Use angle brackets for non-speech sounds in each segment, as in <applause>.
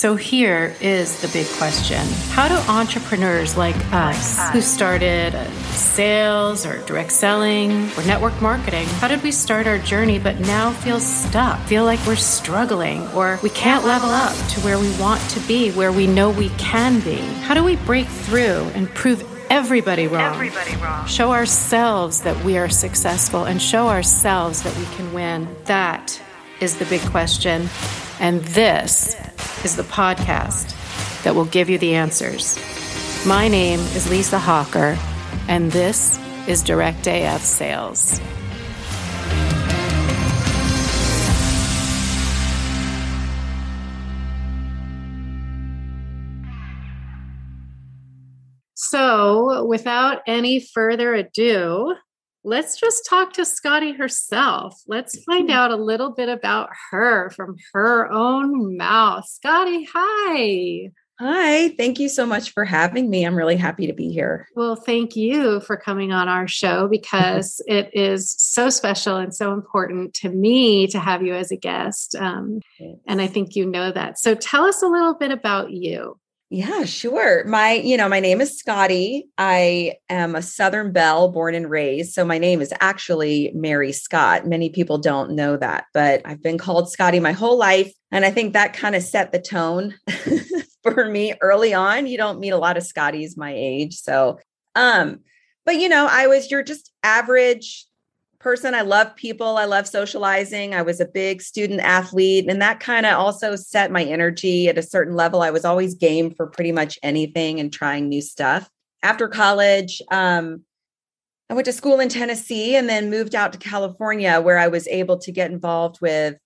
So here is the big question How do entrepreneurs like us, who started uh, sales or direct selling or network marketing, how did we start our journey but now feel stuck, feel like we're struggling, or we can't level up to where we want to be, where we know we can be? How do we break through and prove everybody wrong. Everybody wrong. Show ourselves that we are successful and show ourselves that we can win. That is the big question. And this is the podcast that will give you the answers. My name is Lisa Hawker, and this is Direct AF Sales. So, without any further ado, let's just talk to Scotty herself. Let's find Hmm. out a little bit about her from her own mouth. Scotty, hi. Hi, thank you so much for having me. I'm really happy to be here. Well, thank you for coming on our show because <laughs> it is so special and so important to me to have you as a guest. Um, and I think you know that. So tell us a little bit about you. Yeah, sure. My, you know, my name is Scotty. I am a Southern Belle born and raised. So my name is actually Mary Scott. Many people don't know that, but I've been called Scotty my whole life. And I think that kind of set the tone <laughs> for me early on. You don't meet a lot of Scotties my age. So, um, but you know, I was your just average person. I love people. I love socializing. I was a big student athlete, and that kind of also set my energy at a certain level. I was always game for pretty much anything and trying new stuff. After college, um, I went to school in Tennessee and then moved out to California, where I was able to get involved with.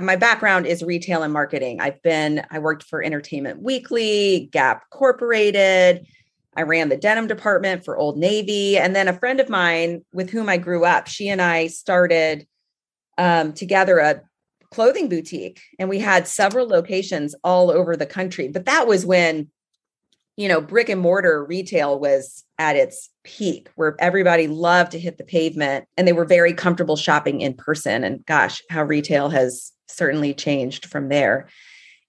My background is retail and marketing. I've been, I worked for Entertainment Weekly, Gap Incorporated. I ran the denim department for Old Navy. And then a friend of mine with whom I grew up, she and I started um, together a clothing boutique. And we had several locations all over the country. But that was when, you know, brick and mortar retail was at its peak, where everybody loved to hit the pavement and they were very comfortable shopping in person. And gosh, how retail has certainly changed from there.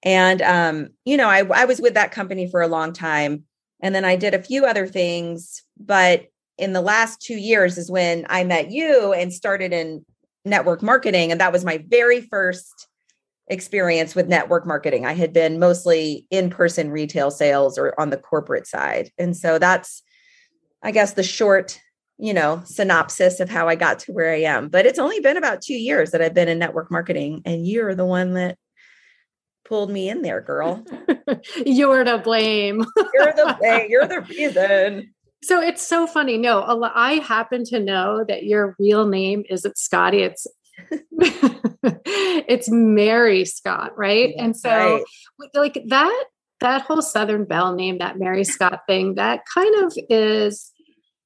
And, um, you know, I, I was with that company for a long time. And then I did a few other things. But in the last two years is when I met you and started in network marketing. And that was my very first experience with network marketing. I had been mostly in person retail sales or on the corporate side. And so that's, I guess, the short, you know, synopsis of how I got to where I am. But it's only been about two years that I've been in network marketing. And you're the one that pulled me in there, girl. <laughs> You're to blame. you're the <laughs> blame. you're the reason. So it's so funny. No, I happen to know that your real name isn't Scotty. It's <laughs> it's Mary Scott, right? Yeah, and so right. like that that whole Southern Belle name, that Mary Scott thing, that kind of is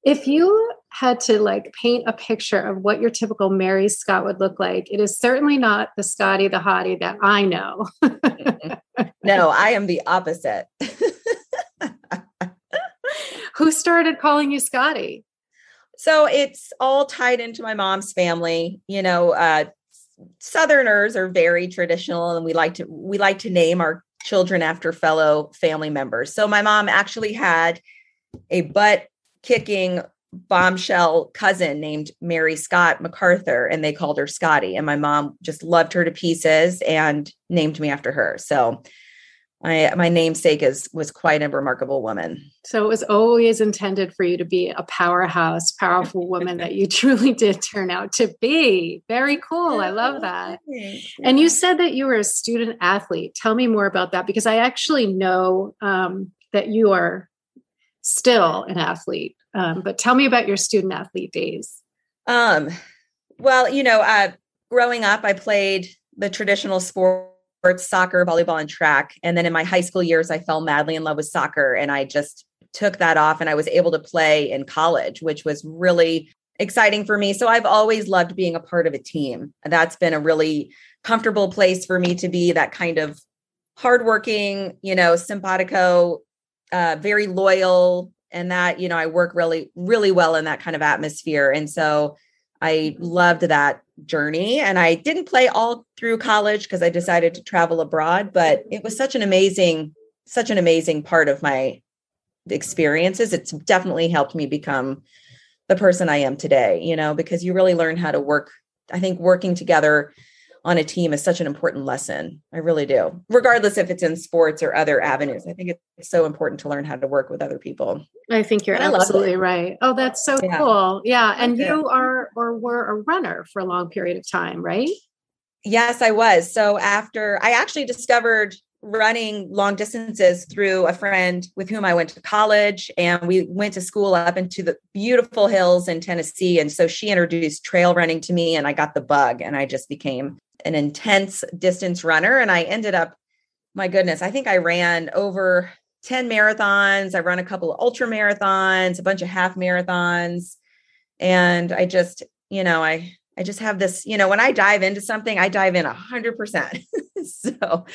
if you had to like paint a picture of what your typical Mary Scott would look like, it is certainly not the Scotty the hottie that I know. no, I am the opposite. <laughs> Who started calling you Scotty? So it's all tied into my mom's family. You know, uh, Southerners are very traditional, and we like to we like to name our children after fellow family members. So my mom actually had a butt kicking bombshell cousin named Mary Scott MacArthur, and they called her Scotty. And my mom just loved her to pieces and named me after her. So my my namesake is was quite a remarkable woman. So it was always intended for you to be a powerhouse, powerful woman that you <laughs> truly did turn out to be. Very cool. I love that. And you said that you were a student athlete. Tell me more about that because I actually know um, that you are still an athlete. Um, but tell me about your student athlete days. Um, well, you know, uh, growing up, I played the traditional sports soccer, volleyball, and track. And then in my high school years, I fell madly in love with soccer and I just took that off and I was able to play in college, which was really exciting for me. So I've always loved being a part of a team. That's been a really comfortable place for me to be that kind of hardworking, you know, simpatico, uh, very loyal, and that, you know, I work really, really well in that kind of atmosphere. And so I loved that journey. And I didn't play all through college because I decided to travel abroad, but it was such an amazing, such an amazing part of my experiences. It's definitely helped me become the person I am today, you know, because you really learn how to work. I think working together on a team is such an important lesson. I really do. Regardless if it's in sports or other avenues. I think it's so important to learn how to work with other people. I think you're absolutely right. Oh, that's so yeah. cool. Yeah. And you are or were a runner for a long period of time, right? Yes, I was. So after I actually discovered running long distances through a friend with whom I went to college and we went to school up into the beautiful hills in Tennessee and so she introduced trail running to me and I got the bug and I just became an intense distance runner. And I ended up, my goodness, I think I ran over 10 marathons. I run a couple of ultra marathons, a bunch of half marathons. And I just, you know, I, I just have this, you know, when I dive into something, I dive in a hundred percent. <laughs> So,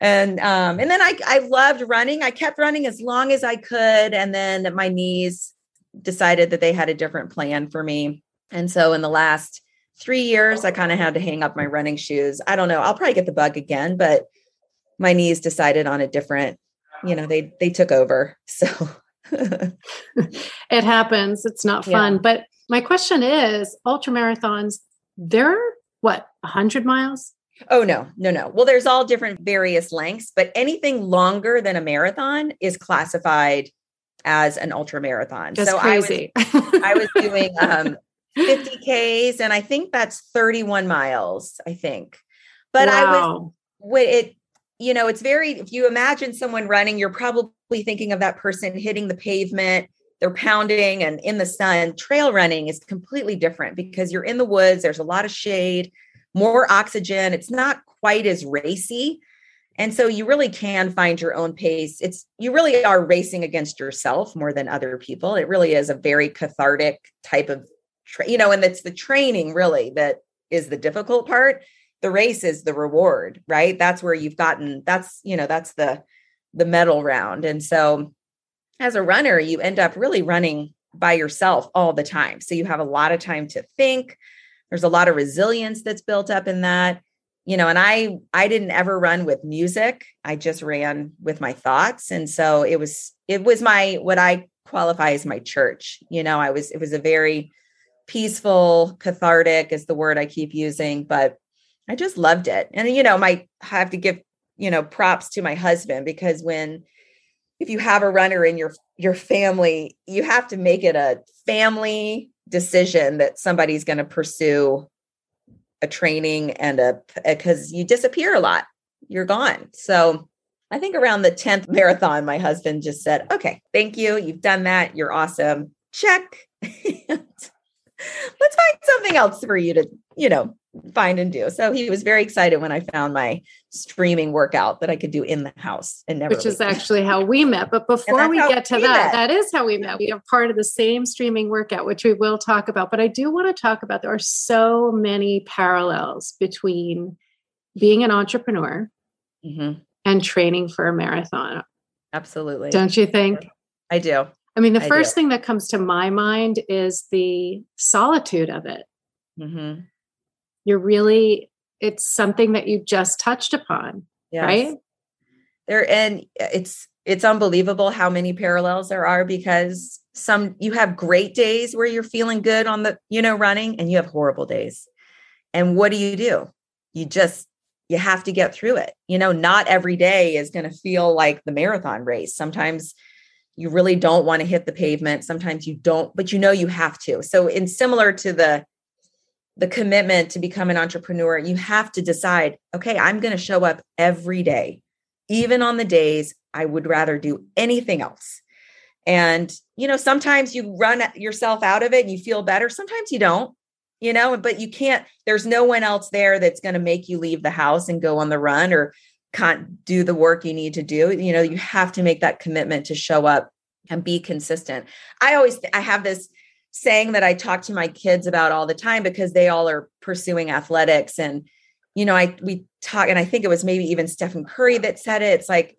and, um, and then I, I loved running. I kept running as long as I could. And then my knees decided that they had a different plan for me. And so in the last three years, I kind of had to hang up my running shoes. I don't know. I'll probably get the bug again, but my knees decided on a different, you know, they they took over. So <laughs> it happens. It's not fun. Yeah. But my question is, ultra marathons, they're what, 100 miles? Oh no, no, no. Well, there's all different various lengths, but anything longer than a marathon is classified as an ultra marathon. That's so crazy. I was, I was doing um 50 Ks and I think that's 31 miles, I think. But wow. I was it, you know, it's very if you imagine someone running, you're probably thinking of that person hitting the pavement, they're pounding and in the sun. Trail running is completely different because you're in the woods, there's a lot of shade, more oxygen. It's not quite as racy. And so you really can find your own pace. It's you really are racing against yourself more than other people. It really is a very cathartic type of tra- you know, and it's the training really that is the difficult part. The race is the reward, right? That's where you've gotten that's, you know, that's the the medal round. And so as a runner, you end up really running by yourself all the time. So you have a lot of time to think. There's a lot of resilience that's built up in that. You know, and I I didn't ever run with music. I just ran with my thoughts. And so it was it was my what I qualify as my church. You know, I was it was a very peaceful, cathartic is the word I keep using, but I just loved it. And you know, my have to give, you know, props to my husband because when if you have a runner in your your family, you have to make it a family decision that somebody's going to pursue a training and a because you disappear a lot. You're gone. So I think around the 10th marathon, my husband just said, Okay, thank you. You've done that. You're awesome. Check. <laughs> let's find something else for you to, you know, find and do. So he was very excited when I found my streaming workout that I could do in the house and never which is actually how we met. But before we get to we that, met. that is how we met. We are part of the same streaming workout, which we will talk about. But I do want to talk about there are so many parallels between being an entrepreneur mm-hmm. and training for a marathon. Absolutely. Don't you think? I do. I mean, the I first do. thing that comes to my mind is the solitude of it. Mm-hmm. You're really, it's something that you just touched upon, yes. right? There, and it's, it's unbelievable how many parallels there are because some you have great days where you're feeling good on the, you know, running and you have horrible days. And what do you do? You just, you have to get through it. You know, not every day is going to feel like the marathon race. Sometimes you really don't want to hit the pavement sometimes you don't but you know you have to. So in similar to the the commitment to become an entrepreneur you have to decide okay i'm going to show up every day. Even on the days i would rather do anything else. And you know sometimes you run yourself out of it and you feel better. Sometimes you don't you know but you can't there's no one else there that's going to make you leave the house and go on the run or can't do the work you need to do you know you have to make that commitment to show up and be consistent i always i have this saying that i talk to my kids about all the time because they all are pursuing athletics and you know i we talk and i think it was maybe even stephen curry that said it it's like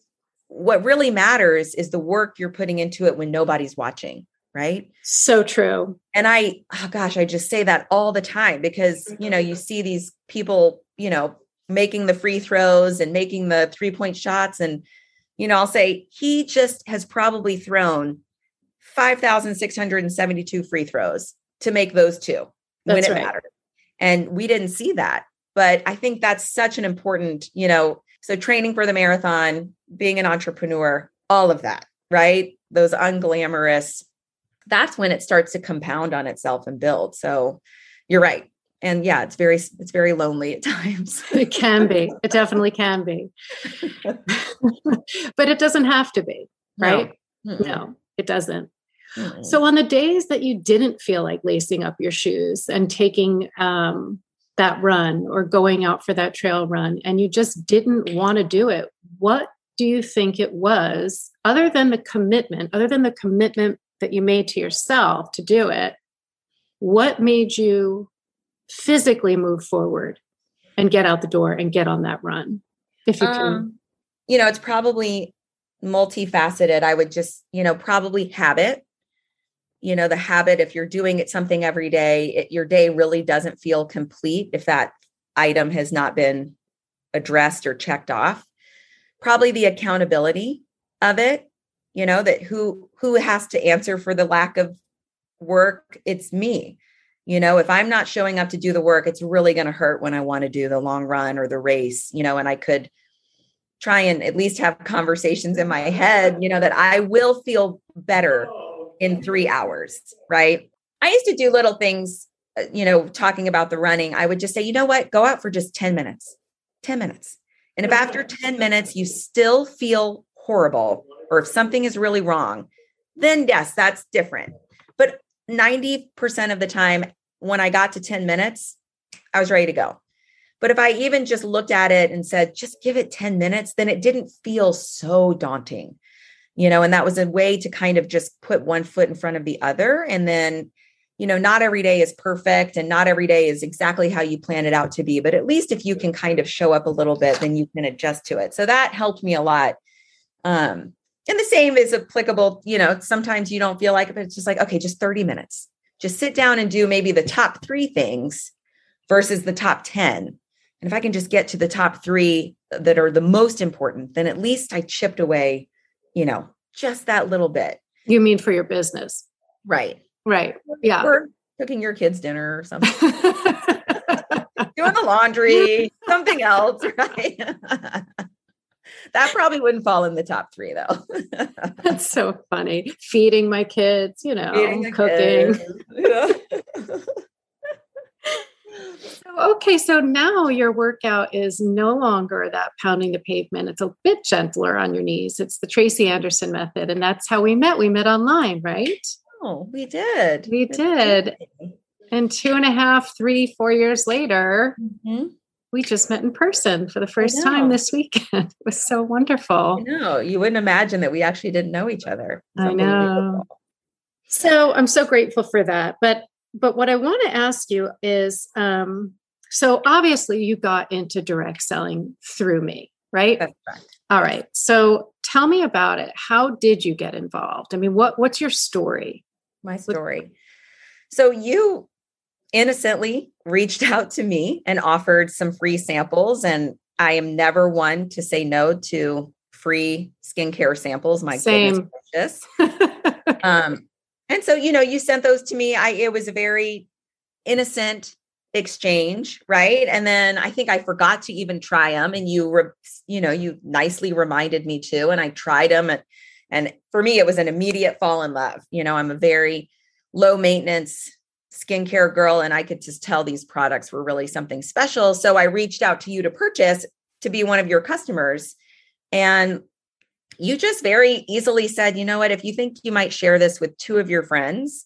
what really matters is the work you're putting into it when nobody's watching right? So true. And I, oh gosh, I just say that all the time because, you know, you see these people, you know, making the free throws and making the three point shots. And, you know, I'll say he just has probably thrown 5,672 free throws to make those two That's when it right. mattered. And we didn't see that. But I think that's such an important, you know, so training for the marathon, being an entrepreneur, all of that, right? Those unglamorous, that's when it starts to compound on itself and build. So you're right. And yeah, it's very, it's very lonely at <laughs> times. It can be. It definitely can be. <laughs> but it doesn't have to be, right? No, No, it doesn't. So on the days that you didn't feel like lacing up your shoes and taking um, that run or going out for that trail run, and you just didn't want to do it, what do you think it was, other than the commitment, other than the commitment that you made to yourself to do it? What made you physically move forward and get out the door and get on that run? If you can, Um, you know, it's probably multifaceted. I would just, you know, probably habit. You know, the habit, if you're doing it something every day, it, your day really doesn't feel complete if that item has not been addressed or checked off. Probably the accountability of it, you know, that who who has to answer for the lack of work? It's me. You know, if I'm not showing up to do the work, it's really going to hurt when I want to do the long run or the race, you know, and I could try and at least have conversations in my head, you know, that I will feel better in three hours, right? I used to do little things, uh, you know, talking about the running. I would just say, you know what, go out for just 10 minutes, 10 minutes. And if after 10 minutes you still feel horrible or if something is really wrong, then yes, that's different. But 90% of the time, when I got to 10 minutes, I was ready to go. But if I even just looked at it and said, just give it 10 minutes, then it didn't feel so daunting, you know, and that was a way to kind of just put one foot in front of the other. And then, you know, not every day is perfect and not every day is exactly how you plan it out to be. But at least if you can kind of show up a little bit, then you can adjust to it. So that helped me a lot. Um, and the same is applicable, you know, sometimes you don't feel like it, but it's just like, okay, just 30 minutes. Just sit down and do maybe the top three things versus the top 10. And if I can just get to the top three that are the most important, then at least I chipped away, you know, just that little bit. you mean for your business, Right. right? Yeah. Or cooking your kids dinner or something, <laughs> doing the laundry, something else, <laughs> right? <laughs> that probably wouldn't fall in the top three though. <laughs> That's so funny. Feeding my kids, you know, cooking. kids. <laughs> Yeah. Okay, so now your workout is no longer that pounding the pavement. It's a bit gentler on your knees. It's the Tracy Anderson method. And that's how we met. We met online, right? oh, we did. We did. And two and a half, three, four years later, Mhm. We just met in person for the first time this weekend. <laughs> It was so wonderful. know. You wouldn't imagine that we actually didn't know each other. It's I know. So I'm so grateful for that. But but what I want to ask you is um, so obviously you got into direct selling through me, right? That's correct. All right. So tell me about it. How did you get involved? I mean, what what's your story? My story. So you innocently reached out to me and offered some free samples. And I am never one to say no to free skincare samples. My Same. goodness <laughs> um and so you know you sent those to me i it was a very innocent exchange right and then i think i forgot to even try them and you re, you know you nicely reminded me to and i tried them and and for me it was an immediate fall in love you know i'm a very low maintenance skincare girl and i could just tell these products were really something special so i reached out to you to purchase to be one of your customers and you just very easily said, you know what, if you think you might share this with two of your friends,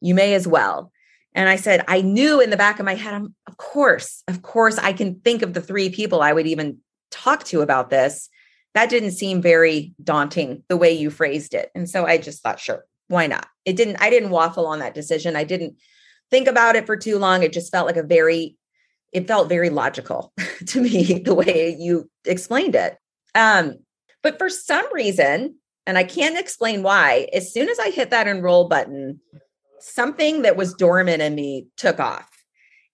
you may as well. And I said, I knew in the back of my head, I'm, of course, of course, I can think of the three people I would even talk to about this. That didn't seem very daunting the way you phrased it. And so I just thought, sure, why not? It didn't, I didn't waffle on that decision. I didn't think about it for too long. It just felt like a very, it felt very logical <laughs> to me the way you explained it. Um, but for some reason, and I can't explain why. As soon as I hit that enroll button, something that was dormant in me took off.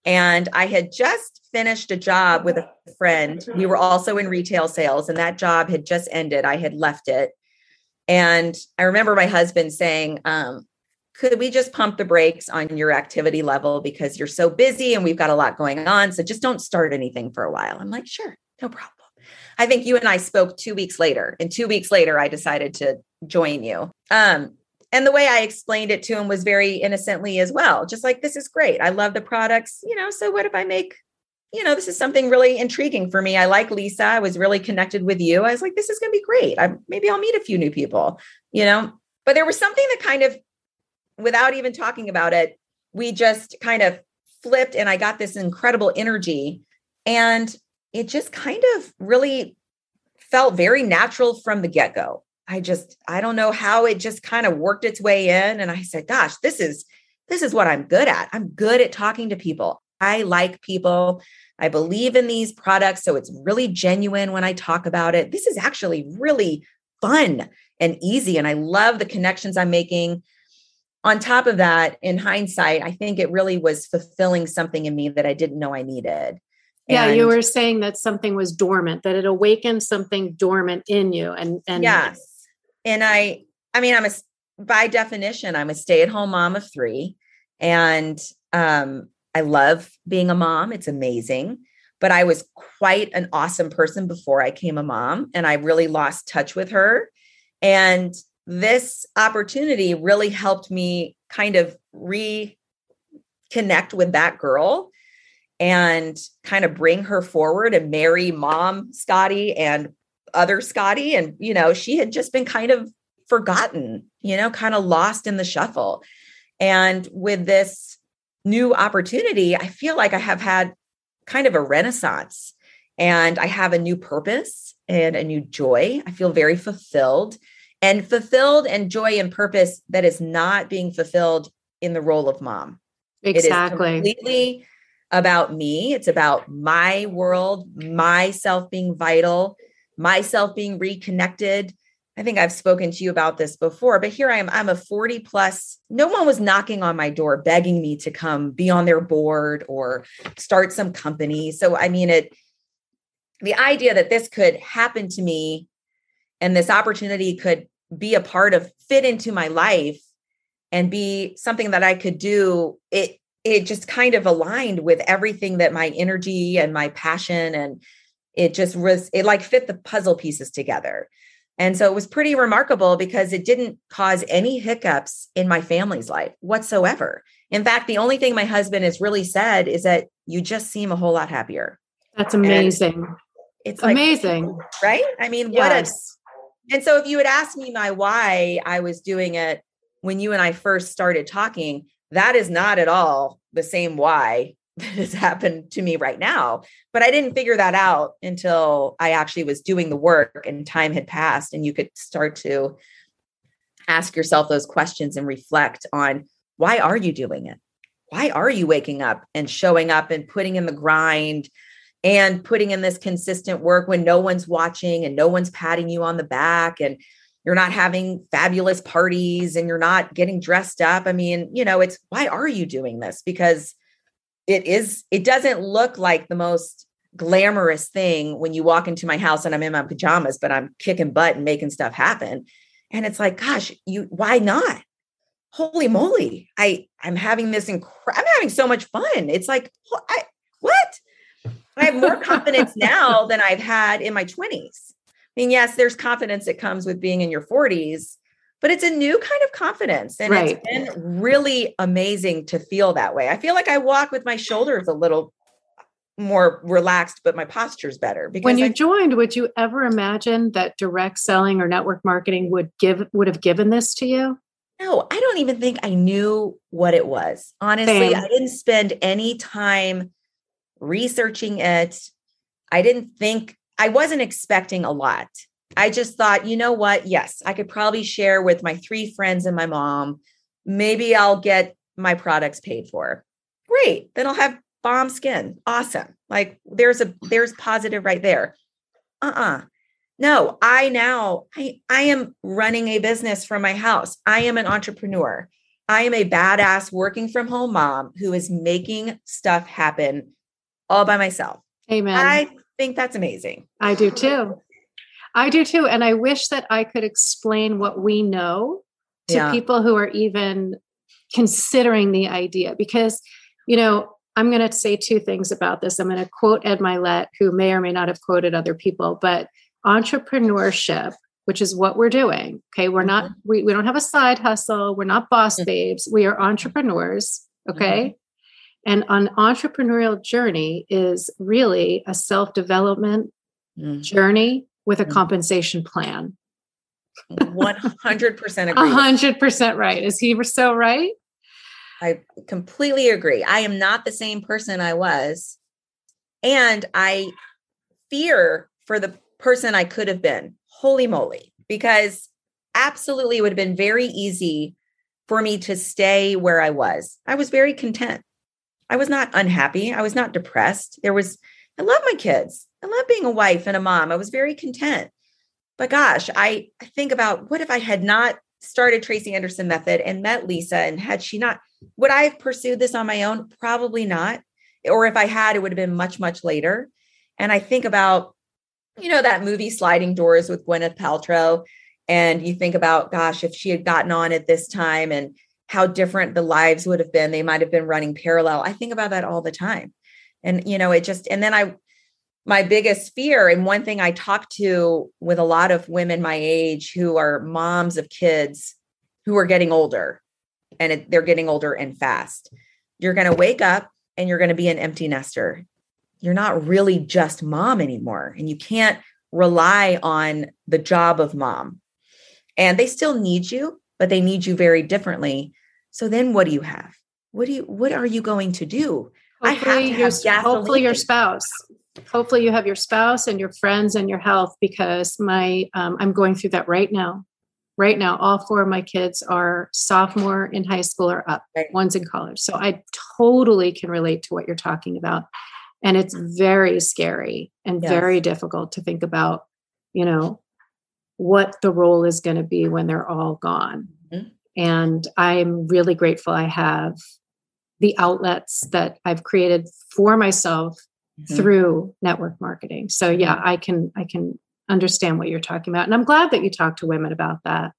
And I had just finished a job with a friend. We were also in retail sales, and that job had just ended. I had left it. And I remember my husband saying, um, could we just pump the brakes on your activity level because you're so busy and we've got a lot going on? So just don't start anything for a while. I'm like, sure, no problem. I think you and I spoke two weeks later, and two weeks later, I decided to join you. Um, and the way I explained it to him was very innocently as well, just like, this is great. I love the products, you know. So, what if I make, you know, this is something really intriguing for me. I like Lisa. I was really connected with you. I was like, this is going to be great. I maybe I'll meet a few new people, you know. But there was something that kind of without even talking about it, we just kind of flipped and I got this incredible energy. And it just kind of really felt very natural from the get go. I just, I don't know how it just kind of worked its way in. And I said, gosh, this is, this is what I'm good at. I'm good at talking to people. I like people. I believe in these products. So it's really genuine when I talk about it. This is actually really fun and easy. And I love the connections I'm making on top of that, in hindsight, I think it really was fulfilling something in me that I didn't know I needed. Yeah, and you were saying that something was dormant, that it awakened something dormant in you. And and yes. And I I mean, I'm a by definition, I'm a stay-at-home mom of three. And um, I love being a mom. It's amazing. But I was quite an awesome person before I came a mom. And I really lost touch with her. And this opportunity really helped me kind of reconnect with that girl and kind of bring her forward and marry mom Scotty and other Scotty. And, you know, she had just been kind of forgotten, you know, kind of lost in the shuffle. And with this new opportunity, I feel like I have had kind of a renaissance and I have a new purpose and a new joy. I feel very fulfilled and fulfilled and joy and purpose that is not being fulfilled in the role of mom. Exactly. Completely about me. It's about my world, myself being vital, myself being reconnected. I think I've spoken to you about this before, but here I am. I'm a 40 plus. No one was knocking on my door begging me to come be on their board or start some company. So, I mean, it, the idea that this could happen to me and this opportunity could be a part of fit into my life and be something that I could do it it just kind of aligned with everything that my energy and my passion and it just was it like fit the puzzle pieces together. And so it was pretty remarkable because it didn't cause any hiccups in my family's life whatsoever. In fact the only thing my husband has really said is that you just seem a whole lot happier. That's amazing. and it's like, amazing. right? I mean yes. what a and so if you had asked me my why I was doing it when you and I first started talking, that is not at all the same why <laughs> that has happened to me right now. But I didn't figure that out until I actually was doing the work and time had passed and you could start to ask yourself those questions and reflect on why are you doing it? Why are you waking up and showing up and putting in the grind and putting in this consistent work when no one's watching and no one's patting you on the back and you're not having fabulous parties and you're not getting dressed up. I mean, you know, it's why are you doing this? Because it is, it doesn't look like the most glamorous thing when you walk into my house and I'm in my pajamas, but I'm kicking butt and making stuff happen. And it's like, gosh, you why not? Holy moly. I I'm having this incredible I'm having so much fun. It's like, I? I have more confidence now than I've had in my 20s. I mean, yes, there's confidence that comes with being in your 40s, but it's a new kind of confidence. And right. it's been really amazing to feel that way. I feel like I walk with my shoulders a little more relaxed, but my posture's better. Because when you I, joined, would you ever imagine that direct selling or network marketing would give would have given this to you? No, I don't even think I knew what it was. Honestly, Same. I didn't spend any time researching it. I didn't think, I wasn't expecting a lot. I just thought, you know what? Yes, I could probably share with my three friends and my mom. Maybe I'll get my products paid for. Great. Then I'll have bomb skin. Awesome. Like there's a there's positive right there. Uh-uh. No, I now I, I am running a business from my house. I am an entrepreneur. I am a badass working from home mom who is making stuff happen all by myself. Amen. I think that's amazing. I do too. I do too. And I wish that I could explain what we know to yeah. people who are even considering the idea because, you know, I'm going to say two things about this. I'm going to quote Ed Mylett, who may or may not have quoted other people, but entrepreneurship, which is what we're doing. Okay. We're not, mm-hmm. we, we don't have a side hustle. We're not boss mm-hmm. babes. We are entrepreneurs. Okay. Mm-hmm. And an entrepreneurial journey is really a self development mm-hmm. journey with a mm-hmm. compensation plan. 100% <laughs> agree. 100% right. Is he so right? I completely agree. I am not the same person I was. And I fear for the person I could have been. Holy moly. Because absolutely it would have been very easy for me to stay where I was. I was very content. I was not unhappy. I was not depressed. There was, I love my kids. I love being a wife and a mom. I was very content. But gosh, I, think about what if I had not started Tracy Anderson Method and met Lisa and had she not, would I have pursued this on my own? Probably not. Or if I had, it would have been much, much later. And I think about, you know, that movie Sliding Doors with Gwyneth Paltrow. And you think about, gosh, if she had gotten on at this time and how different the lives would have been, they might have been running parallel. I think about that all the time. And, you know, it just, and then I, my biggest fear, and one thing I talk to with a lot of women my age who are moms of kids who are getting older, and it, they're getting older and fast. You're going to wake up and you're going to be an empty nester. You're not really just mom anymore, and you can't rely on the job of mom. And they still need you, but they need you very differently. So then what do you have? What do you what are you going to do? Hopefully I have to have your, hopefully your spouse hopefully you have your spouse and your friends and your health because my um, i'm going through that right now right now all four of my kids are sophomore in high school or up right. one's in college so i totally can relate to what you're talking about and it's very scary and yes. very difficult to think about you know what the role is going to be when they're all gone mm-hmm. and i'm really grateful i have the outlets that i've created for myself mm-hmm. through network marketing. So yeah, mm-hmm. I can I can understand what you're talking about. And I'm glad that you talk to women about that.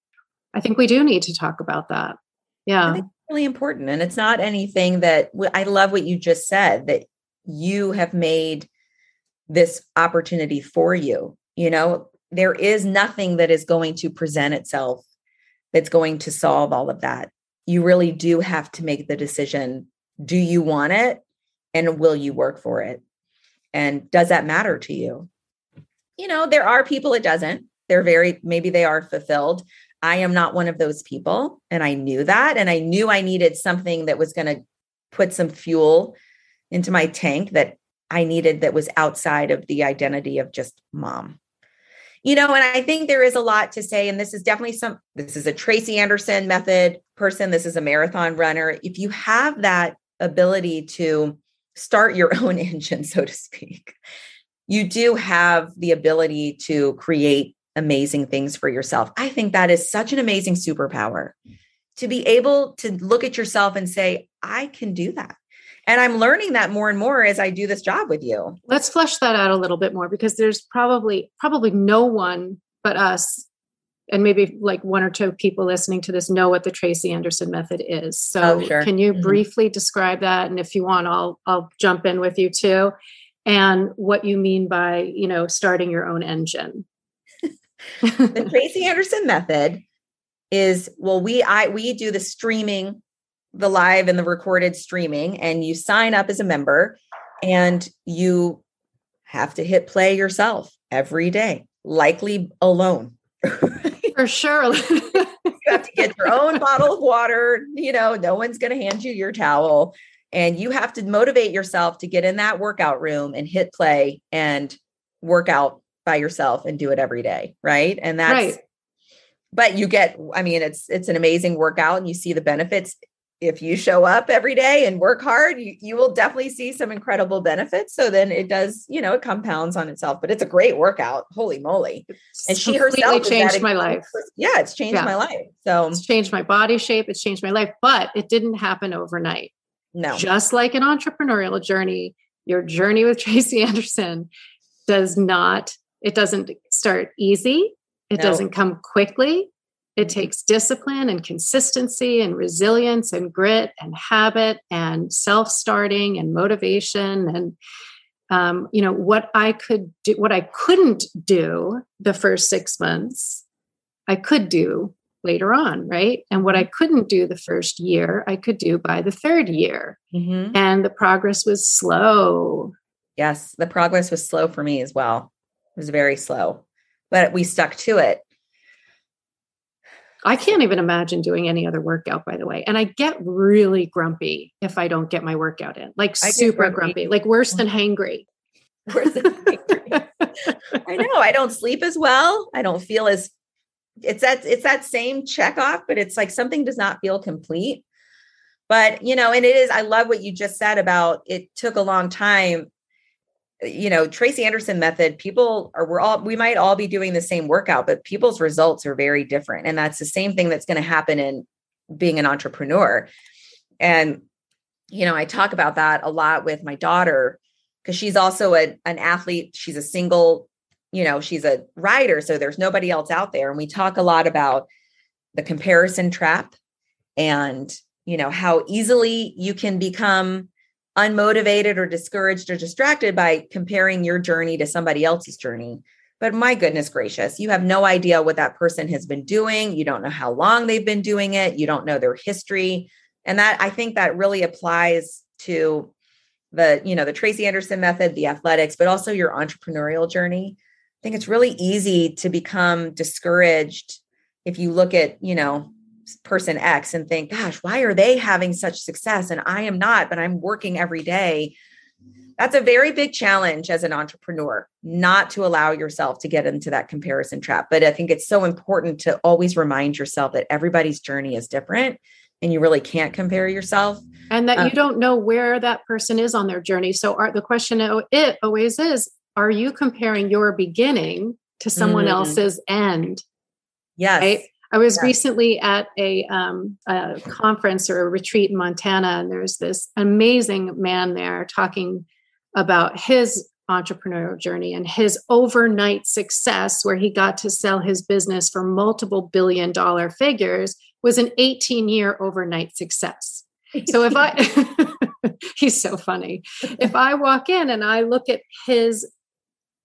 I think we do need to talk about that. Yeah. really important. And it's not anything that I love what you just said that you have made this opportunity for you. You know, there is nothing that is going to present itself that's going to solve all of that. You really do have to make the decision do you want it and will you work for it? And does that matter to you? You know, there are people it doesn't. They're very, maybe they are fulfilled. I am not one of those people. And I knew that. And I knew I needed something that was going to put some fuel into my tank that I needed that was outside of the identity of just mom. You know, and I think there is a lot to say. And this is definitely some, this is a Tracy Anderson method person. This is a marathon runner. If you have that ability to start your <laughs> own engine, so to speak. You do have the ability to create amazing things for yourself. I think that is such an amazing superpower to be able to look at yourself and say, I can do that. And I'm learning that more and more as I do this job with you. Let's flesh that out a little bit more because there's probably probably no one but us and maybe like one or two people listening to this know what the Tracy Anderson method is. So oh, sure. can you mm-hmm. briefly describe that? And if you want, I'll I'll jump in with you too. And what you mean by, you know, starting your own engine. <laughs> the Tracy Anderson method is well, we I we do the streaming, the live and the recorded streaming, and you sign up as a member and you have to hit play yourself every day, likely alone. <laughs> For sure. <laughs> you have to get your own bottle of water. You know, no one's going to hand you your towel. And you have to motivate yourself to get in that workout room and hit play and work out by yourself and do it every day. Right. And that's, right. but you get, I mean, it's, it's an amazing workout and you see the benefits. If you show up every day and work hard, you, you will definitely see some incredible benefits. So then it does, you know, it compounds on itself, but it's a great workout. Holy moly. And she herself changed my life. Yeah, it's changed yeah. my life. So it's changed my body shape. It's changed my life, but it didn't happen overnight. No. Just like an entrepreneurial journey, your journey with <laughs> Tracy Anderson does not, it doesn't start easy. It no. doesn't come quickly. It takes discipline and consistency and resilience and grit and habit and self starting and motivation and um, you know what I could do, what I couldn't do the first six months, I could do later on, right? And what I mm-hmm. couldn't do the first year, I could do by the third year. Mm-hmm. And the progress was slow. Yes, the progress was slow for me as well. It was very slow, but we stuck to it. I can't even imagine doing any other workout, by the way. And I get really grumpy if I don't get my workout in, like I super grumpy. grumpy. like worse than <laughs> hangry. Worse than hangry. I know. I don't sleep as well. I don't feel as it's that it's that same check off, but it's like something does not feel complete. But you know, and it is, I love what you just said about it took a long time you know tracy anderson method people are we're all we might all be doing the same workout but people's results are very different. And that's the same thing that's going to happen in being an entrepreneur. And you know i talk about that a lot with my daughter because she's also a, an athlete. She's a single you know she's a rider so there's nobody else out there. And we talk a lot about the comparison trap and you know how easily you can become unmotivated or discouraged or distracted by comparing your journey to somebody else's journey. But my goodness gracious, you have no idea what that person has been doing. You don't know how long they've been doing it. You don't know their history. And that I think that really applies to the, you know, the Tracy Anderson method, the athletics, but also your entrepreneurial journey. I think it's really easy to become discouraged if you look at, you know, person X and think, gosh, why are they having such success and I am not, but I'm working every day. That's a very big challenge as an entrepreneur, not to allow yourself to get into that comparison trap. But I think it's so important to always remind yourself that everybody's journey is different and you really can't compare yourself. And that um, you don't know where that person is on their journey. So are, the question it always is, are you comparing your beginning to someone mm-hmm. else's end? Yes. Right? I was yeah. recently at a, um, a conference or a retreat in Montana, and there's this amazing man there talking about his entrepreneurial journey and his overnight success, where he got to sell his business for multiple billion dollar figures, was an 18 year overnight success. So if I, <laughs> he's so funny. If I walk in and I look at his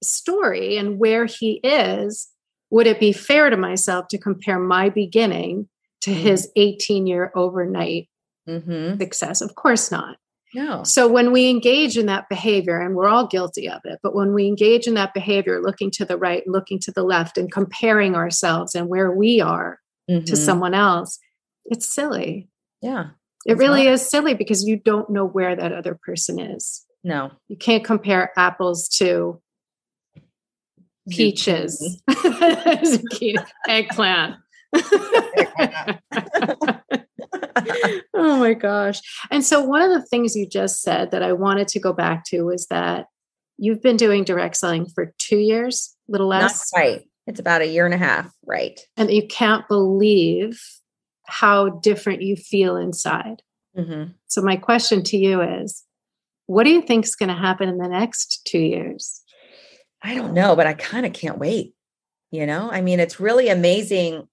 story and where he is, would it be fair to myself to compare my beginning to mm-hmm. his 18 year overnight mm-hmm. success? Of course not. No. So when we engage in that behavior, and we're all guilty of it, but when we engage in that behavior, looking to the right, looking to the left, and comparing ourselves and where we are mm-hmm. to someone else, it's silly. Yeah. It really not. is silly because you don't know where that other person is. No. You can't compare apples to peaches, zucchini, <laughs> eggplant. <laughs> oh my gosh. And so, one of the things you just said that I wanted to go back to was that you've been doing direct selling for two years, a little less. Not quite. It's about a year and a half, right? And you can't believe how different you feel inside. Mm-hmm. So, my question to you is what do you think is going to happen in the next two years? I don't know, but I kind of can't wait. You know, I mean, it's really amazing.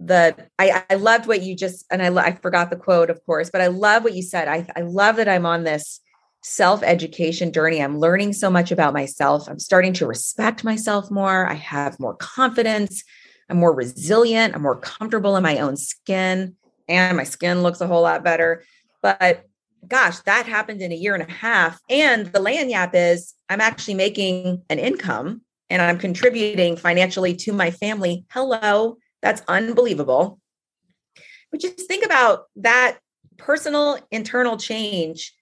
The I, I loved what you just and I I forgot the quote, of course, but I love what you said. I I love that I'm on this self education journey. I'm learning so much about myself. I'm starting to respect myself more. I have more confidence. I'm more resilient. I'm more comfortable in my own skin, and my skin looks a whole lot better. But gosh, that happened in a year and a half. And the lagniappe is I'm actually making an income and I'm contributing financially to my family. Hello, that's unbelievable. But just think about that personal internal change.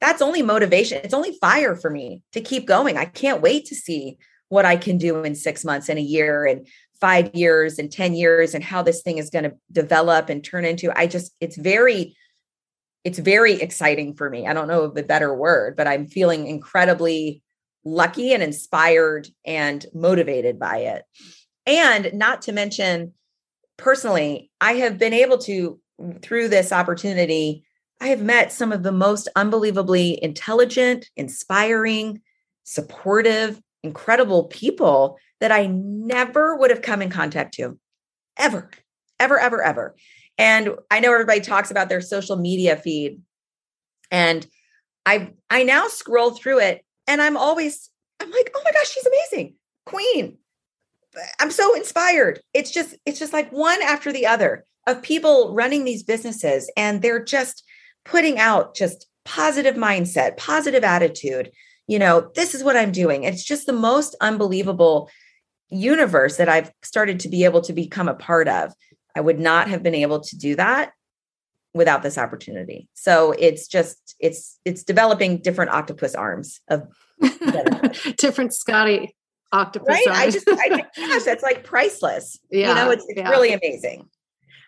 That's only motivation. It's only fire for me to keep going. I can't wait to see what I can do in six months and a year and five years and 10 years and how this thing is going to develop and turn into. I just, it's very, it's very exciting for me. I don't know of a better word, but I'm feeling incredibly lucky and inspired and motivated by it. And not to mention, personally, I have been able to, through this opportunity, I have met some of the most unbelievably intelligent, inspiring, supportive, incredible people that I never would have come in contact to ever, ever, ever, ever. And I know everybody talks about their social media feed. And I I now scroll through it and I'm always I'm like, "Oh my gosh, she's amazing. Queen." I'm so inspired. It's just it's just like one after the other of people running these businesses and they're just putting out just positive mindset, positive attitude. You know, this is what I'm doing. It's just the most unbelievable universe that I've started to be able to become a part of. I would not have been able to do that without this opportunity. So it's just it's it's developing different octopus arms of <laughs> different Scotty octopus right? arms. I just I think, <laughs> gosh, that's like priceless. Yeah, you know, it's, it's yeah. really amazing.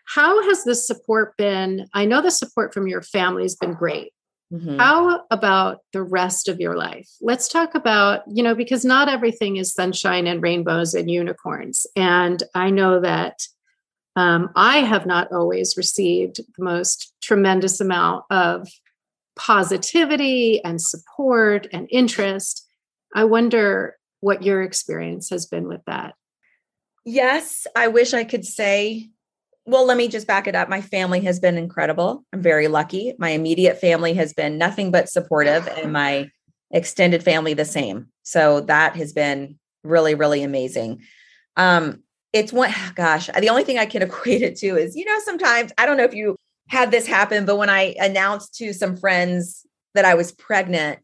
How has the support been? I know the support from your family has been great. Mm-hmm. How about the rest of your life? Let's talk about, you know, because not everything is sunshine and rainbows and unicorns. And I know that um, I have not always received the most tremendous amount of positivity and support and interest. I wonder what your experience has been with that. Yes, I wish I could say well, let me just back it up. My family has been incredible. I'm very lucky. My immediate family has been nothing but supportive, and my extended family the same. So that has been really, really amazing. Um, it's one, <sighs> gosh, the only thing I can <laughs> equate it to is, you know, sometimes I don't know if you had this happen, but when I announced to some friends that I was pregnant,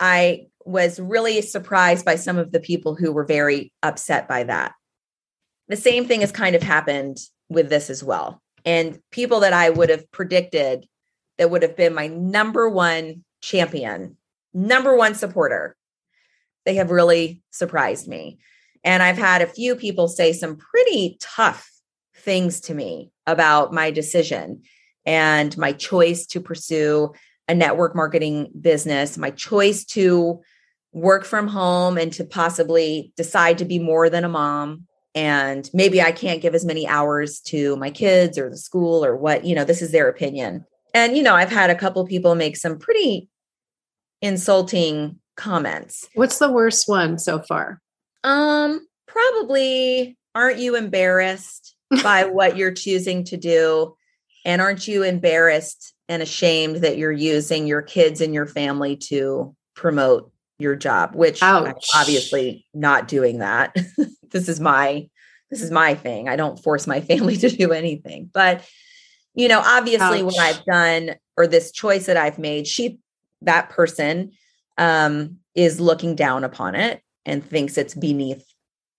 I was really surprised by some of the people who were very upset by that. The same thing has kind of happened with this as well. And people that I would have predicted that would have been my number one champion, number one supporter, they have really surprised me. And I've had a few people say some pretty tough things to me about my decision and my choice to pursue a network marketing business, my choice to work from home and to possibly decide to be more than a mom and maybe I can't give as many hours to my kids or the school or what, you know, this is their opinion. And, you know, I've had a couple people make some pretty insulting comments. What's the worst one so far? Um, probably aren't you embarrassed by <laughs> what you're choosing to do? And aren't you embarrassed and ashamed that you're using your kids and your family to promote your job, which obviously not doing that. <laughs> this is my this is my thing. I don't force my <laughs> family to do anything. But you know, obviously Ouch. what I've done or this choice that I've made, she that person um is looking down upon it and thinks it's beneath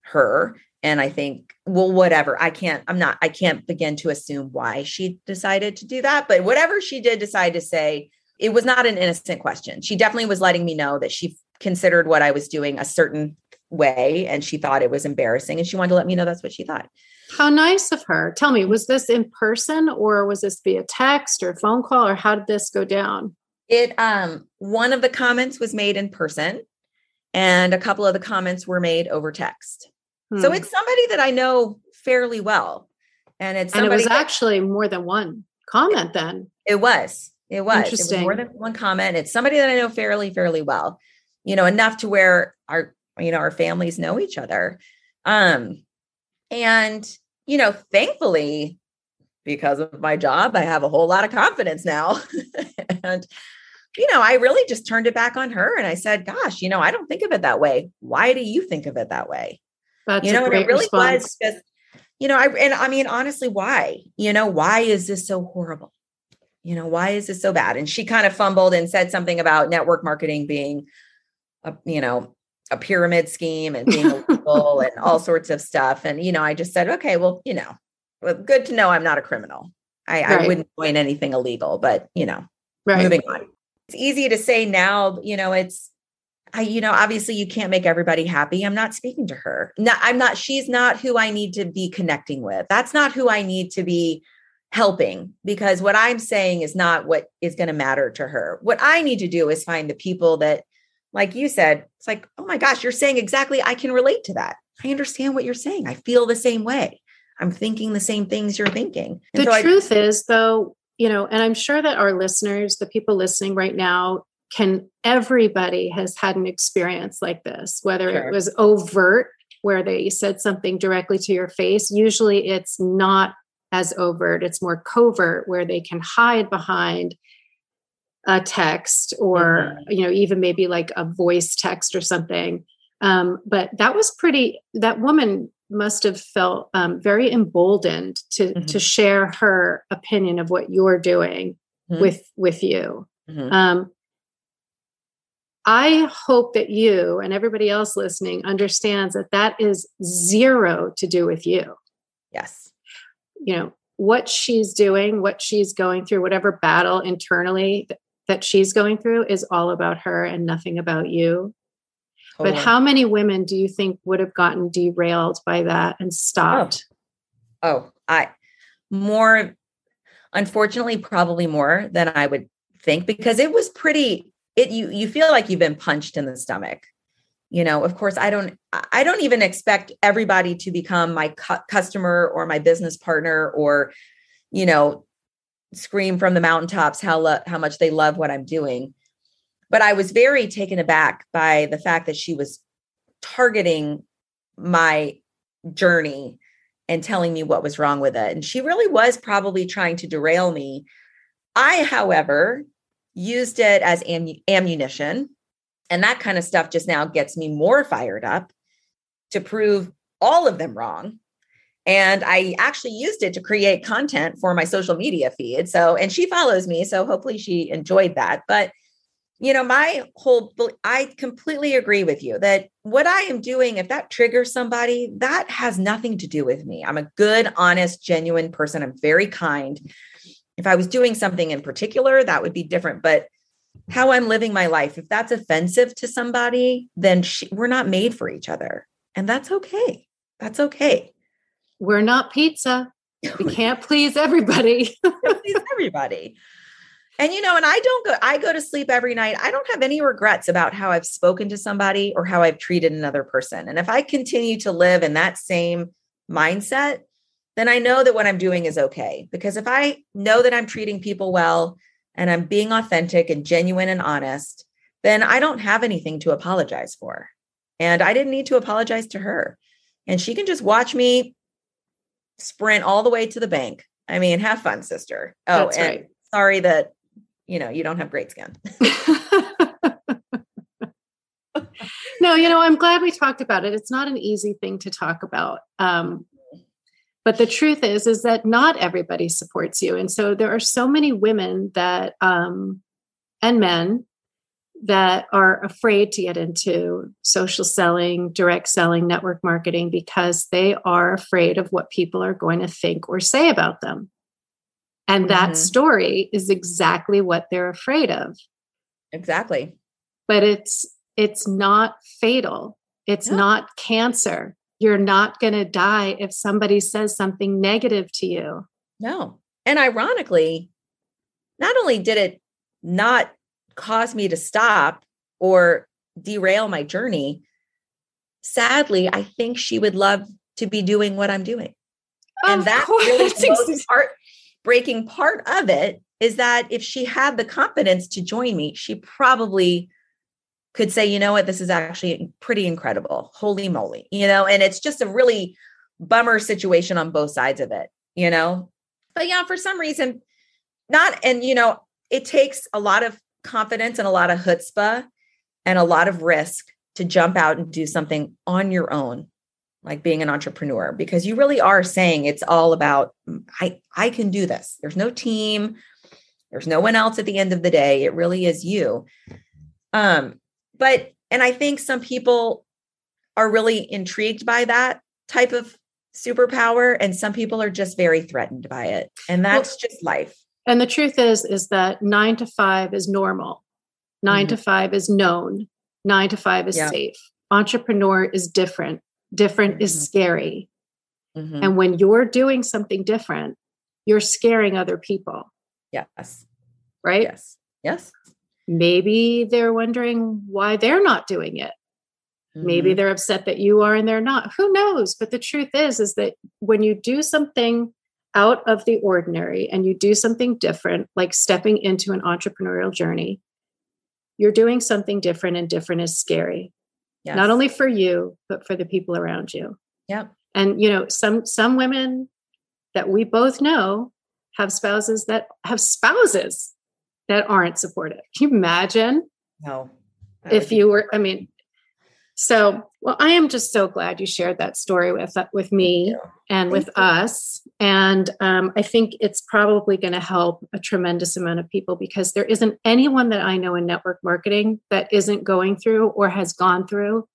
her and i think well whatever i can't i'm not i can't begin to assume why she decided to do that but whatever she did decide to say it was not an innocent question she definitely was letting me know that she considered what i was doing a certain way and she thought it was embarrassing and she wanted to let me know that's what she thought. How nice of her. Tell me, was this in person or was this via text or phone call or how did this go down? It um one of the comments was made in person and a couple of the comments were made over text. Hmm. So it's somebody that I know fairly well. And it's and it was that, actually more than one comment then. It was. It was. Interesting. It was more than one comment. It's somebody that I know fairly, fairly well. You know, enough to where our you know our families know each other um and you know thankfully because of my job i have a whole lot of confidence now <laughs> and you know i really just turned it back on her and i said gosh you know i don't think of it that way why do you think of it that way That's you know it really response. was just you know i and i mean honestly why you know why is this so horrible you know why is this so bad and she kind of fumbled and said something about network marketing being a, you know a pyramid scheme and being <laughs> illegal and all sorts of stuff. And, you know, I just said, okay, well, you know, well, good to know I'm not a criminal. I, right. I wouldn't join anything illegal, but, you know, right. moving on. It's easy to say now, you know, it's, I, you know, obviously you can't make everybody happy. I'm not speaking to her. No, I'm not, she's not who I need to be connecting with. That's not who I need to be helping because what I'm saying is not what is going to matter to her. What I need to do is find the people that, like you said, it's like, oh my gosh, you're saying exactly, I can relate to that. I understand what you're saying. I feel the same way. I'm thinking the same things you're thinking. And the so truth I, is, though, you know, and I'm sure that our listeners, the people listening right now, can everybody has had an experience like this, whether sure. it was overt, where they said something directly to your face. Usually it's not as overt, it's more covert, where they can hide behind a text or, mm-hmm. you know, even maybe like a voice text or something. Um, but that was pretty, that woman must have felt um, very emboldened to mm-hmm. to share her opinion of what you're doing mm-hmm. with with you. Mm-hmm. Um, I hope that you and everybody else listening understands that that is zero to do with you. Yes. You know, what she's doing, what she's going through, whatever battle internally that she's going through is all about her and nothing about you. Totally. But how many women do you think would have gotten derailed by that and stopped? Oh, oh I more unfortunately probably more than I would think because it was pretty it you you feel like you've been punched in the stomach you know of course i don't i don't even expect everybody to become my cu- customer or my business partner or you know scream from the mountaintops how lo- how much they love what i'm doing but i was very taken aback by the fact that she was targeting my journey and telling me what was wrong with it and she really was probably trying to derail me i however used it as am- ammunition. And that kind of stuff just now gets me more fired up to prove all of them wrong. And I actually used it to create content for my social media feed. So, and she follows me. So hopefully she enjoyed that. But, you know, my whole, I completely agree with you that what I am doing, if that triggers somebody, that has nothing to do with me. I'm a good, honest, genuine person. I'm very kind. If I was doing something in particular, that would be different. But how I'm living my life, if that's offensive to somebody, then she, we're not made for each other. And that's okay. That's okay. We're not pizza. We <laughs> can't please everybody. please <laughs> everybody. And you know, and I don't go, I go to sleep every night. I don't have any regrets about how I've spoken to somebody or how I've treated another person. And if I continue to live in that same mindset, then I know that what I'm doing is okay. Because if I know that I'm treating people well and I'm being authentic and genuine and honest, then I don't have anything to apologize for. And I didn't need to apologize to her. And she can just watch me sprint all the way to the bank. I mean, have fun, sister. Oh, That's and right. sorry that, you know, you don't have great skin. no, you know, I'm glad we talked about it. It's not an easy thing to talk about. Um, but the truth is is that not everybody supports you and so there are so many women that um, and men that are afraid to get into social selling direct selling network marketing because they are afraid of what people are going to think or say about them and mm-hmm. that story is exactly what they're afraid of exactly but it's it's not fatal it's no. not cancer you're not going to die if somebody says something negative to you. No. And ironically, not only did it not cause me to stop or derail my journey, sadly, I think she would love to be doing what I'm doing. Of and that's course. really the most heartbreaking part of it is that if she had the confidence to join me, she probably could say, you know what, this is actually pretty incredible. Holy moly, you know, and it's just a really bummer situation on both sides of it, you know. But yeah, for some reason, not, and you know, it takes a lot of confidence and a lot of chutzpah and a lot of risk to jump out and do something on your own like being an entrepreneur because you really are saying it's all about mm, i i can do this there's no team there's no one else at the end of the day it really is you um but, and I think some people are really intrigued by that type of superpower, and some people are just very threatened by it. And that's well, just life. And the truth is, is that nine to five is normal. 9 mm-hmm. to five is known. nine to five is yeah. safe. Entrepreneur is different. Different mm-hmm. is scary. Mm-hmm. And when you're doing something different, you're scaring other people. Yes. Right? Yes. Yes. Maybe they're wondering why they're not doing it. Mm-hmm. Maybe they're upset that you are and they're not. Who knows? But the truth is is that when you do something out of the ordinary and you do something different, like stepping into an entrepreneurial journey, you're doing something different and different is scary. Yes. Not only for you, but for the people around you. Yep. And you know, some some women that we both know have spouses that have spouses that aren't supportive. <laughs> Can you imagine? No. If you were, I mean, so, well, I am just so glad you shared that story with uh, with me and with us. And um, I think it's probably going to help a tremendous amount of people because there isn't anyone that I know in network marketing that isn't going through or has gone through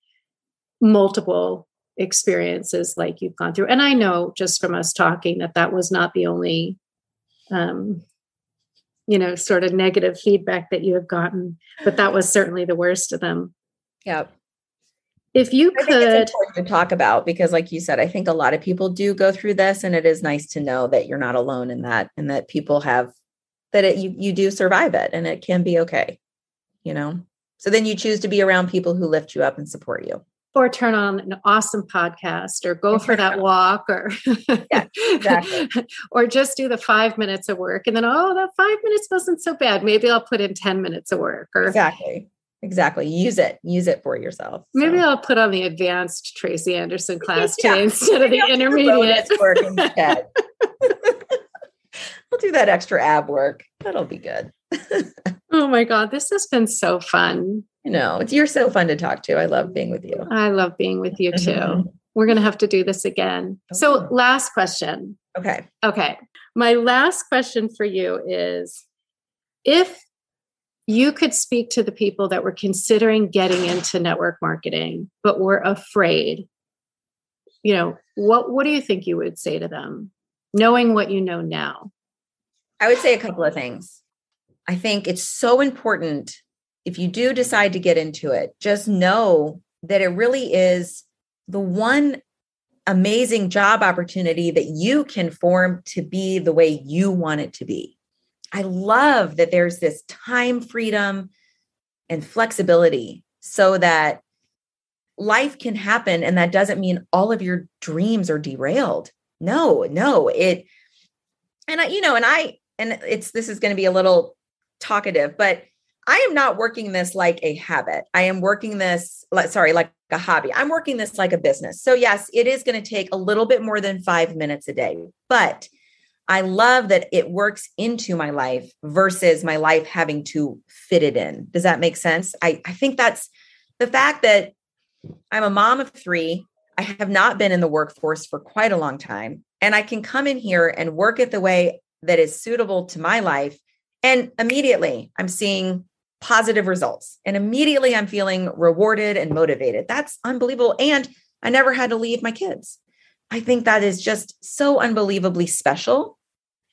multiple experiences like you've gone through. And I know just from us talking that that was not the only, um, you know, sort of negative feedback that you have gotten, but that was certainly the worst of them. Yeah if you could to talk about because like you said i think a lot of people do go through this and it is nice to know that you're not alone in that and that people have that it, you you do survive it and it can be okay you know? So then you choose to be around people who lift you up and support you. Or turn on an awesome podcast or go for that <laughs> walk or yeah, exactly. <laughs> or just do the five minutes of work and then oh that five minutes wasn't so bad. Maybe i'll put in 10 minutes of work or exactly exactly. Use it. Use it for yourself. Maybe i'll put on the advanced tracy anderson class yeah. <laughs> today instead of the intermediate. work <laughs> instead. <laughs> I'll do that extra ab work. That'll be good. Oh my god this has been so fun. You know. You're so fun to talk to. I love being with you. I love being with you too. We're going to have to do this again. Okay. so last question. Okay. Okay. My last question for you is if you could speak to the people that were considering getting into network marketing but were afraid. You know what what do you think you would say to them knowing what you know now? I would say a couple of things. I think it's so important if you do decide to get into it just know that it really is the one amazing job opportunity that you can form to be the way you want it to be I love that there's this time freedom and flexibility so that life can happen. And that doesn't mean all of your dreams are derailed. No, no, it, and I, you know, and I, and it's, this is going to be a little talkative, but I am not working this like a habit. I am working this, sorry, like a hobby. I'm working this like a business. So, yes, it is going to take a little bit more than five minutes a day, but I love that it works into my life versus my life having to fit it in. Does that make sense? I, I think that's the fact that I'm a mom of three. I have not been in the workforce for quite a long time. And I can come in here and work it the way that is suitable to my life. And immediately I'm seeing positive results. And immediately I'm feeling rewarded and motivated. That's unbelievable. And I never had to leave my kids. I think that is just so unbelievably special.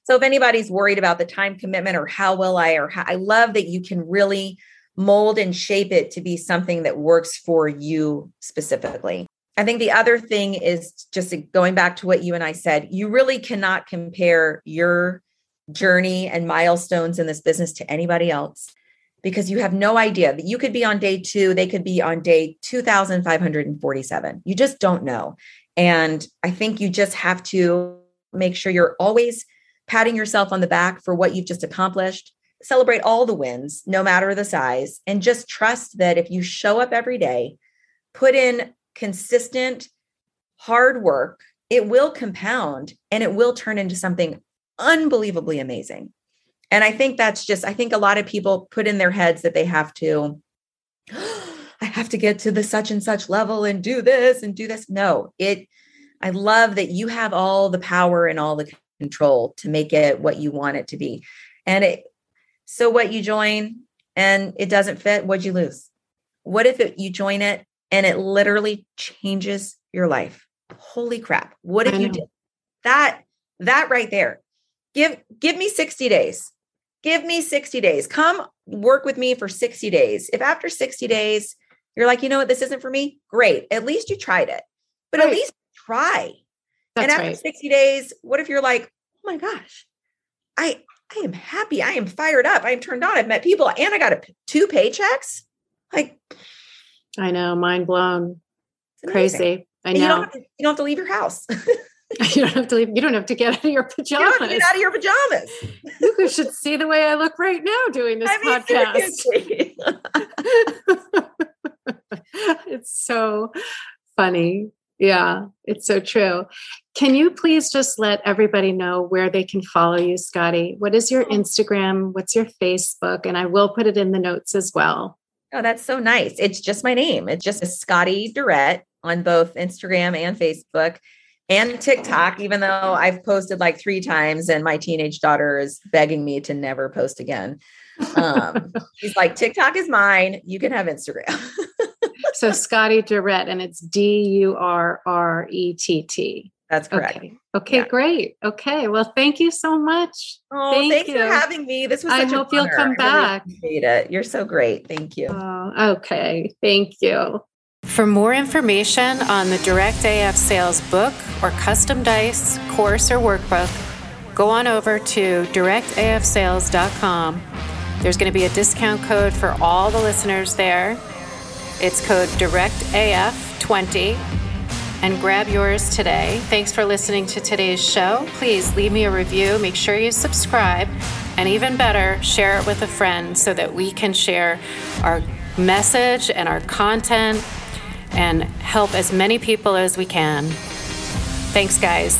So if anybody's worried about the time commitment or how will I or how, I love that you can really mold and shape it to be something that works for you specifically. I think the other thing is just going back to what you and I said, you really cannot compare your journey and milestones in this business to anybody else because you have no idea that you could be on day 2, they could be on day 2547. You just don't know. And I think you just have to make sure you're always patting yourself on the back for what you've just accomplished. Celebrate all the wins, no matter the size, and just trust that if you show up every day, put in consistent, hard work, it will compound and it will turn into something unbelievably amazing. And I think that's just, I think a lot of people put in their heads that they have to, have to get to the such and such level and do this and do this. No, it, I love that you have all the power and all the control to make it what you want it to be. And it, so what you join and it doesn't fit, what'd you lose? What if it, you join it and it literally changes your life? Holy crap. What if you did that? That right there. Give, give me 60 days. Give me 60 days. Come work with me for 60 days. If after 60 days You're like, you know what, this isn't for me. Great. At least you tried it, but right. at least try. That's and after right. 60 days, what if you're like, oh my gosh, I I am happy. I am fired up. I am turned on. I've met people and I got a, two paychecks. Like, I know, mind blown. Crazy. I know. You don't, to, you don't, have to, leave your house. <laughs> <laughs> you don't have to leave. You don't have to get out of your pajamas. You get out of your pajamas. you should see the way I look right now doing <laughs> this I podcast. So funny. Yeah, it's so true. Can you please just let everybody know where they can follow you, Scotty? What is your Instagram? What's your Facebook? And I will put it in the notes as well. Oh, that's so nice. It's just my name. It's just Scotty Durrett on both Instagram and Facebook and TikTok, even though I've posted like three times and my teenage daughter is begging me to never post again. Um, <laughs> she's like, TikTok is mine. You can have Instagram. <laughs> so Scotty Durrett, and it's D U R R E T T. That's correct. Okay, okay yeah. great. Okay, well, thank you so much. Oh, thank thanks you. for having me. This was. I hope you'll come back. Really it. You're so great. Thank you. Oh, okay, thank you. For more information on the Direct AF Sales book or custom dice, course, or workbook, go on over to directafsales.com. There's going to be a discount code for all the listeners there. It's code DIRECTAF20 and grab yours today. Thanks for listening to today's show. Please leave me a review, make sure you subscribe, and even better, share it with a friend so that we can share our message and our content and help as many people as we can. Thanks, guys.